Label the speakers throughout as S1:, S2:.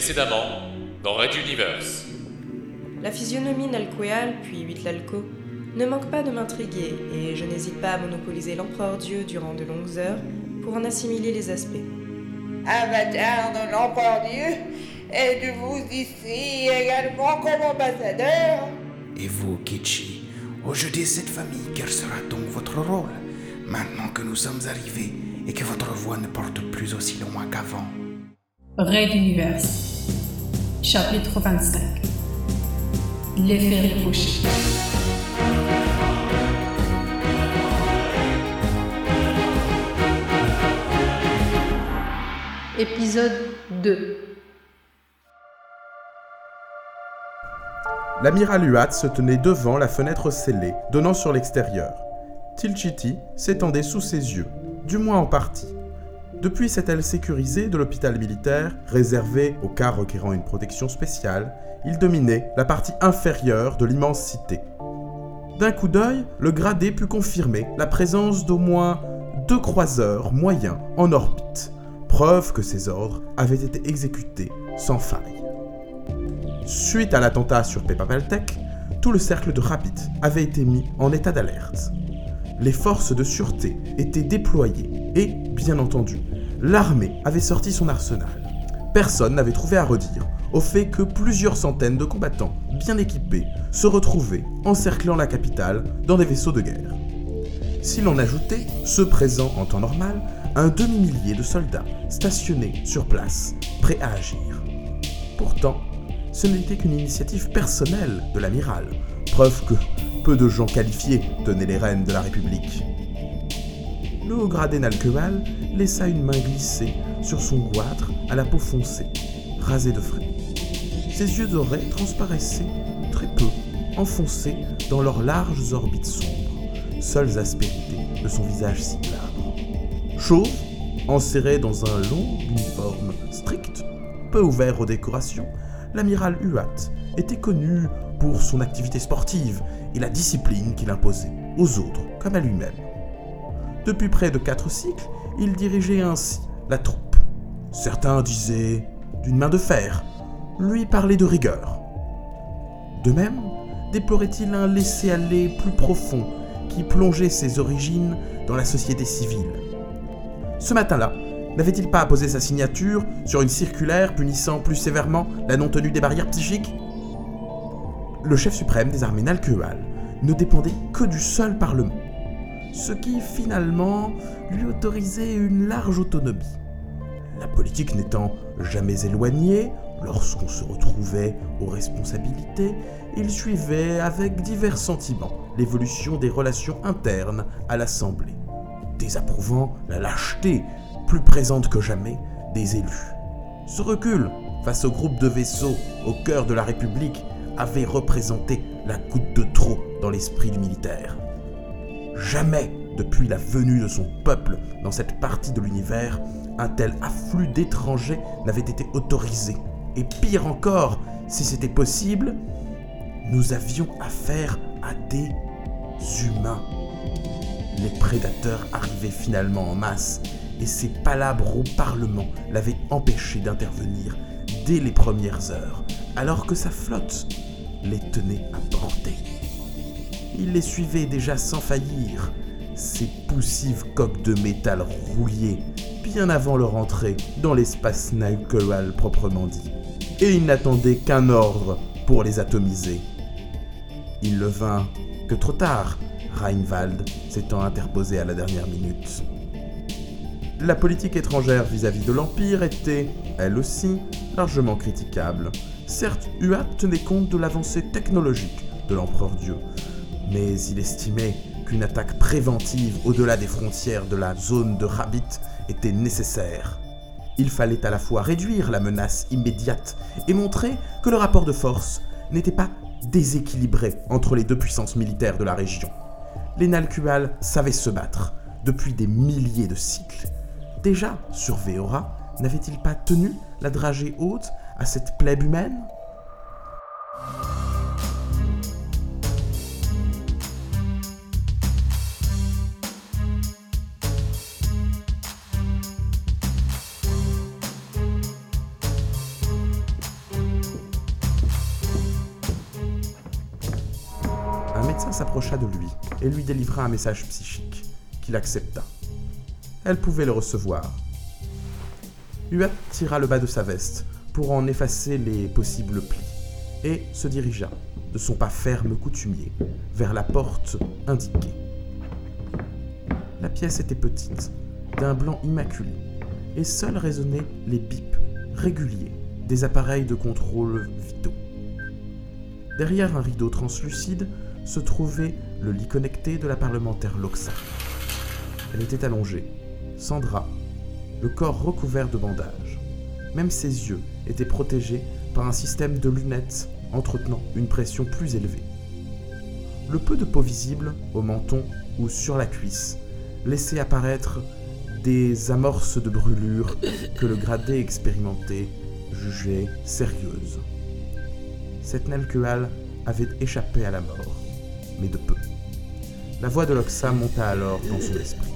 S1: Précédemment, dans Red Universe.
S2: La physionomie Nalqueal, puis Huitlalco, ne manque pas de m'intriguer, et je n'hésite pas à monopoliser l'empereur Dieu durant de longues heures pour en assimiler les aspects.
S3: Avatar de l'empereur Dieu, êtes-vous ici également comme ambassadeur?
S4: Et vous, Kichi, au jeu de cette famille, quel sera donc votre rôle? Maintenant que nous sommes arrivés et que votre voix ne porte plus aussi loin qu'avant.
S5: Raid Universe. Chapitre 25. L'effet ricochet. Épisode 2.
S6: L'amiral Huat se tenait devant la fenêtre scellée, donnant sur l'extérieur. Tilchiti s'étendait sous ses yeux, du moins en partie. Depuis cette aile sécurisée de l'hôpital militaire, réservée aux cas requérant une protection spéciale, il dominait la partie inférieure de l'immense cité. D'un coup d'œil, le gradé put confirmer la présence d'au moins deux croiseurs moyens en orbite, preuve que ces ordres avaient été exécutés sans faille. Suite à l'attentat sur Pepapaltec, tout le cercle de Rabbit avait été mis en état d'alerte. Les forces de sûreté étaient déployées et, bien entendu, l'armée avait sorti son arsenal. Personne n'avait trouvé à redire au fait que plusieurs centaines de combattants bien équipés se retrouvaient encerclant la capitale dans des vaisseaux de guerre. Si l'on ajoutait, ceux présents en temps normal, un demi-millier de soldats stationnés sur place, prêts à agir. Pourtant, ce n'était qu'une initiative personnelle de l'amiral, preuve que peu de gens qualifiés tenaient les rênes de la République. Le haut gradé Nalqueval laissa une main glisser sur son goitre à la peau foncée, rasée de frais. Ses yeux dorés transparaissaient très peu, enfoncés dans leurs larges orbites sombres, seules aspérités de son visage si glabre. Chauve, enserré dans un long uniforme strict, peu ouvert aux décorations, l'amiral Huat était connu pour son activité sportive et la discipline qu'il imposait aux autres comme à lui-même. Depuis près de quatre cycles, il dirigeait ainsi la troupe. Certains disaient d'une main de fer, lui parlait de rigueur. De même, déplorait-il un laisser-aller plus profond qui plongeait ses origines dans la société civile. Ce matin-là, n'avait-il pas apposé sa signature sur une circulaire punissant plus sévèrement la non-tenue des barrières psychiques? Le chef suprême des armées Nalqueal ne dépendait que du seul Parlement, ce qui finalement lui autorisait une large autonomie. La politique n'étant jamais éloignée, lorsqu'on se retrouvait aux responsabilités, il suivait avec divers sentiments l'évolution des relations internes à l'Assemblée, désapprouvant la lâcheté, plus présente que jamais, des élus. Ce recul face au groupe de vaisseaux au cœur de la République avait représenté la goutte de trop dans l'esprit du militaire. Jamais, depuis la venue de son peuple dans cette partie de l'univers, un tel afflux d'étrangers n'avait été autorisé. Et pire encore, si c'était possible, nous avions affaire à des humains. Les prédateurs arrivaient finalement en masse, et ces palabres au Parlement l'avaient empêché d'intervenir dès les premières heures, alors que sa flotte les tenait à portée. Il les suivait déjà sans faillir, ces poussives coques de métal rouillées, bien avant leur entrée dans l'espace Nalqueal proprement dit. Et il n'attendait qu'un ordre pour les atomiser. Il le vint que trop tard, Reinwald s'étant interposé à la dernière minute. La politique étrangère vis-à-vis de l'Empire était, elle aussi, largement critiquable. Certes, Huat tenait compte de l'avancée technologique de l'empereur Dieu, mais il estimait qu'une attaque préventive au-delà des frontières de la zone de Rabbit était nécessaire. Il fallait à la fois réduire la menace immédiate et montrer que le rapport de force n'était pas déséquilibré entre les deux puissances militaires de la région. Les Nalqual savaient se battre, depuis des milliers de cycles. Déjà, sur Véora, n'avait-il pas tenu la dragée haute à cette plèbe humaine? Médecin s'approcha de lui et lui délivra un message psychique, qu'il accepta. Elle pouvait le recevoir. Huat tira le bas de sa veste pour en effacer les possibles plis et se dirigea, de son pas ferme coutumier, vers la porte indiquée. La pièce était petite, d'un blanc immaculé, et seuls résonnaient les bips réguliers des appareils de contrôle vitaux. Derrière un rideau translucide se trouvait le lit connecté de la parlementaire Loxa. Elle était allongée, sans drap, le corps recouvert de bandages. Même ses yeux étaient protégés par un système de lunettes entretenant une pression plus élevée. Le peu de peau visible au menton ou sur la cuisse laissait apparaître des amorces de brûlure que le gradé expérimenté jugeait sérieuses. Cette Nelkeal avait échappé à la mort, mais de peu. La voix de Loxa monta alors dans son esprit.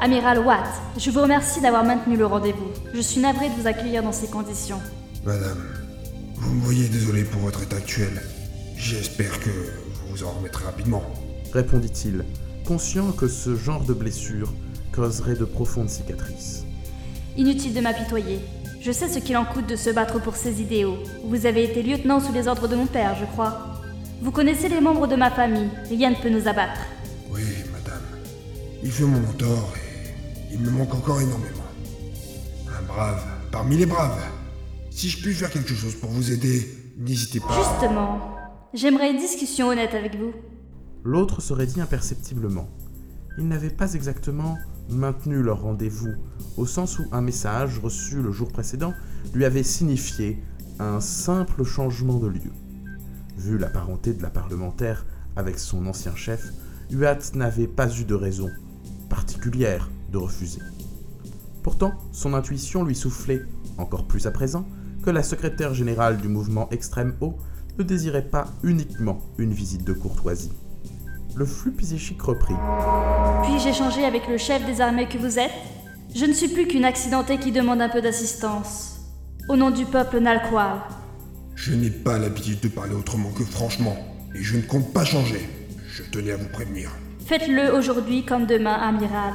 S7: Amiral Watt, je vous remercie d'avoir maintenu le rendez-vous. Je suis navré de vous accueillir dans ces conditions.
S8: Madame, vous me voyez désolé pour votre état actuel. J'espère que vous vous en remettrez rapidement.
S6: répondit-il, conscient que ce genre de blessure causerait de profondes cicatrices.
S7: Inutile de m'apitoyer. Je sais ce qu'il en coûte de se battre pour ses idéaux. Vous avez été lieutenant sous les ordres de mon père, je crois. Vous connaissez les membres de ma famille. Rien ne peut nous abattre.
S8: Oui, madame. Il fait mon tort et il me manque encore énormément. Un brave, parmi les braves. Si je puis faire quelque chose pour vous aider, n'hésitez pas.
S7: Justement, j'aimerais une discussion honnête avec vous.
S6: L'autre serait dit imperceptiblement. Ils n'avaient pas exactement maintenu leur rendez-vous, au sens où un message reçu le jour précédent lui avait signifié un simple changement de lieu. Vu la parenté de la parlementaire avec son ancien chef, Huat n'avait pas eu de raison particulière de refuser. Pourtant, son intuition lui soufflait, encore plus à présent, que la secrétaire générale du mouvement extrême haut ne désirait pas uniquement une visite de courtoisie. Le flux psychique reprit.
S7: Puis-je échanger avec le chef des armées que vous êtes? Je ne suis plus qu'une accidentée qui demande un peu d'assistance. Au nom du peuple Nalqual.
S8: Je n'ai pas l'habitude de parler autrement que franchement, et je ne compte pas changer. Je tenais à vous prévenir.
S7: Faites-le aujourd'hui comme demain, amiral.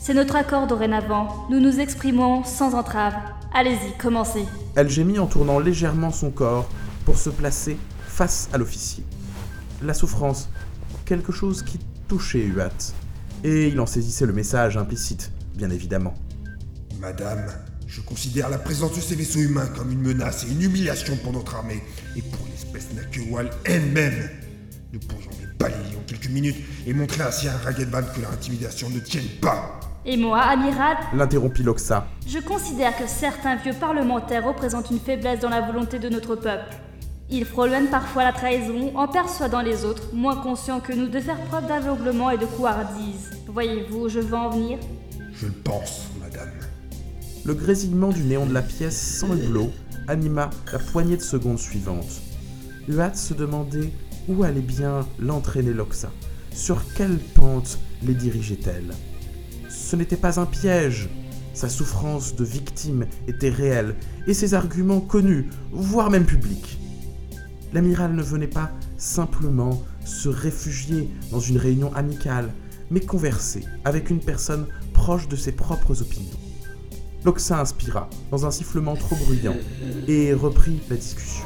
S7: C'est notre accord dorénavant. Nous nous exprimons sans entrave. Allez-y, commencez.
S6: Elle gémit en tournant légèrement son corps pour se placer face à l'officier. La souffrance, quelque chose qui touchait Huat, et il en saisissait le message implicite, bien évidemment.
S8: Madame, je considère la présence de ces vaisseaux humains comme une menace et une humiliation pour notre armée, et pour l'espèce Nakewal elle-même. Nous pourrions les balayer en quelques minutes et montrer ainsi à Raggedman que leur intimidation ne tienne pas.
S7: Et moi, amiral,
S6: L'interrompit Loxa.
S7: je considère que certains vieux parlementaires représentent une faiblesse dans la volonté de notre peuple. Ils frôlent parfois la trahison en persuadant les autres, moins conscients que nous, de faire preuve d'aveuglement et de couardise. Voyez-vous où je veux en venir
S8: Je le pense, madame.
S6: Le grésillement du néon de la pièce sans hublot anima la poignée de secondes suivantes. Huat se demandait où allait bien l'entraîner Loxa. Sur quelle pente les dirigeait-elle? Ce n'était pas un piège. Sa souffrance de victime était réelle et ses arguments connus, voire même publics. L'amiral ne venait pas simplement se réfugier dans une réunion amicale, mais converser avec une personne proche de ses propres opinions. Loxa inspira dans un sifflement trop bruyant et reprit la discussion.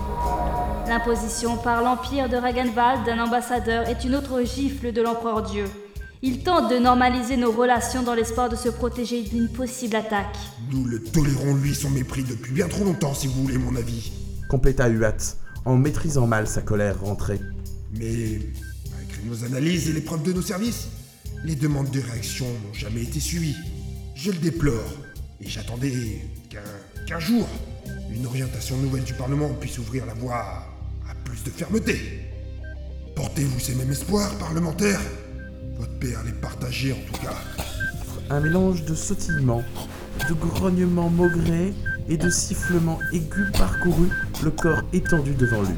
S7: L'imposition par l'empire de Ragenwald d'un ambassadeur est une autre gifle de l'empereur Dieu. Il tente de normaliser nos relations dans l'espoir de se protéger d'une possible attaque.
S8: Nous le tolérons, lui, son mépris depuis bien trop longtemps, si vous voulez mon avis.
S6: Compléta Huat en maîtrisant mal sa colère rentrée.
S8: Mais, malgré nos analyses et les preuves de nos services, les demandes de réaction n'ont jamais été suivies. Je le déplore, et j'attendais qu'un jour, une orientation nouvelle du Parlement puisse ouvrir la voie à, plus de fermeté. Portez-vous ces mêmes espoirs, parlementaires? Votre J'espère les partager en tout cas.
S6: Un mélange de sautillements, de grognements maugrés et de sifflements aigus parcourut le corps étendu devant lui.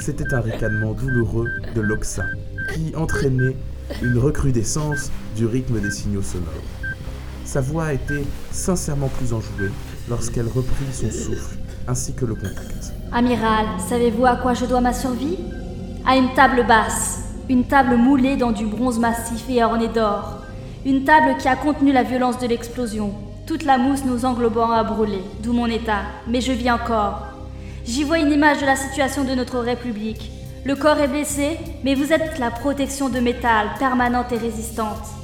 S6: C'était un ricanement douloureux de l'oxa qui entraînait une recrudescence du rythme des signaux sonores. Sa voix était sincèrement plus enjouée lorsqu'elle reprit son souffle ainsi que le contact.
S7: Amiral, savez-vous à quoi je dois ma survie? À une table basse, une table moulée dans du bronze massif et ornée d'or. Une table qui a contenu la violence de l'explosion. Toute la mousse nous englobant a brûlé, d'où mon état. Mais je vis encore. J'y vois une image de la situation de notre République. Le corps est blessé, mais vous êtes la protection de métal, permanente et résistante.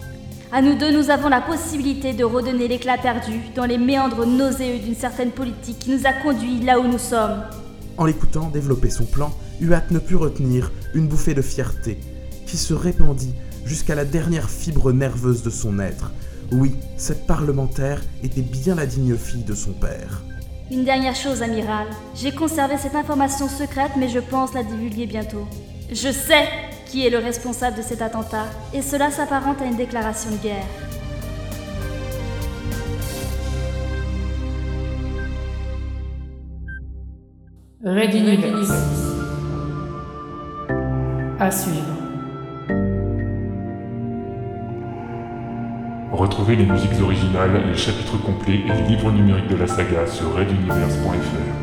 S7: À nous deux, nous avons la possibilité de redonner l'éclat perdu dans les méandres nauséeux d'une certaine politique qui nous a conduits là où nous sommes.
S6: En l'écoutant développer son plan, Huat ne put retenir une bouffée de fierté qui se répandit jusqu'à la dernière fibre nerveuse de son être. Oui, cette parlementaire était bien la digne fille de son père.
S7: Une dernière chose, amiral. J'ai conservé cette information secrète, mais je pense la divulguer bientôt. Je sais qui est le responsable de cet attentat, et cela s'apparente à une déclaration de guerre.
S5: Red Universe. À suivre.
S9: Retrouvez les musiques originales, les chapitres complets et les livres numériques de la saga sur reduniverse.fr.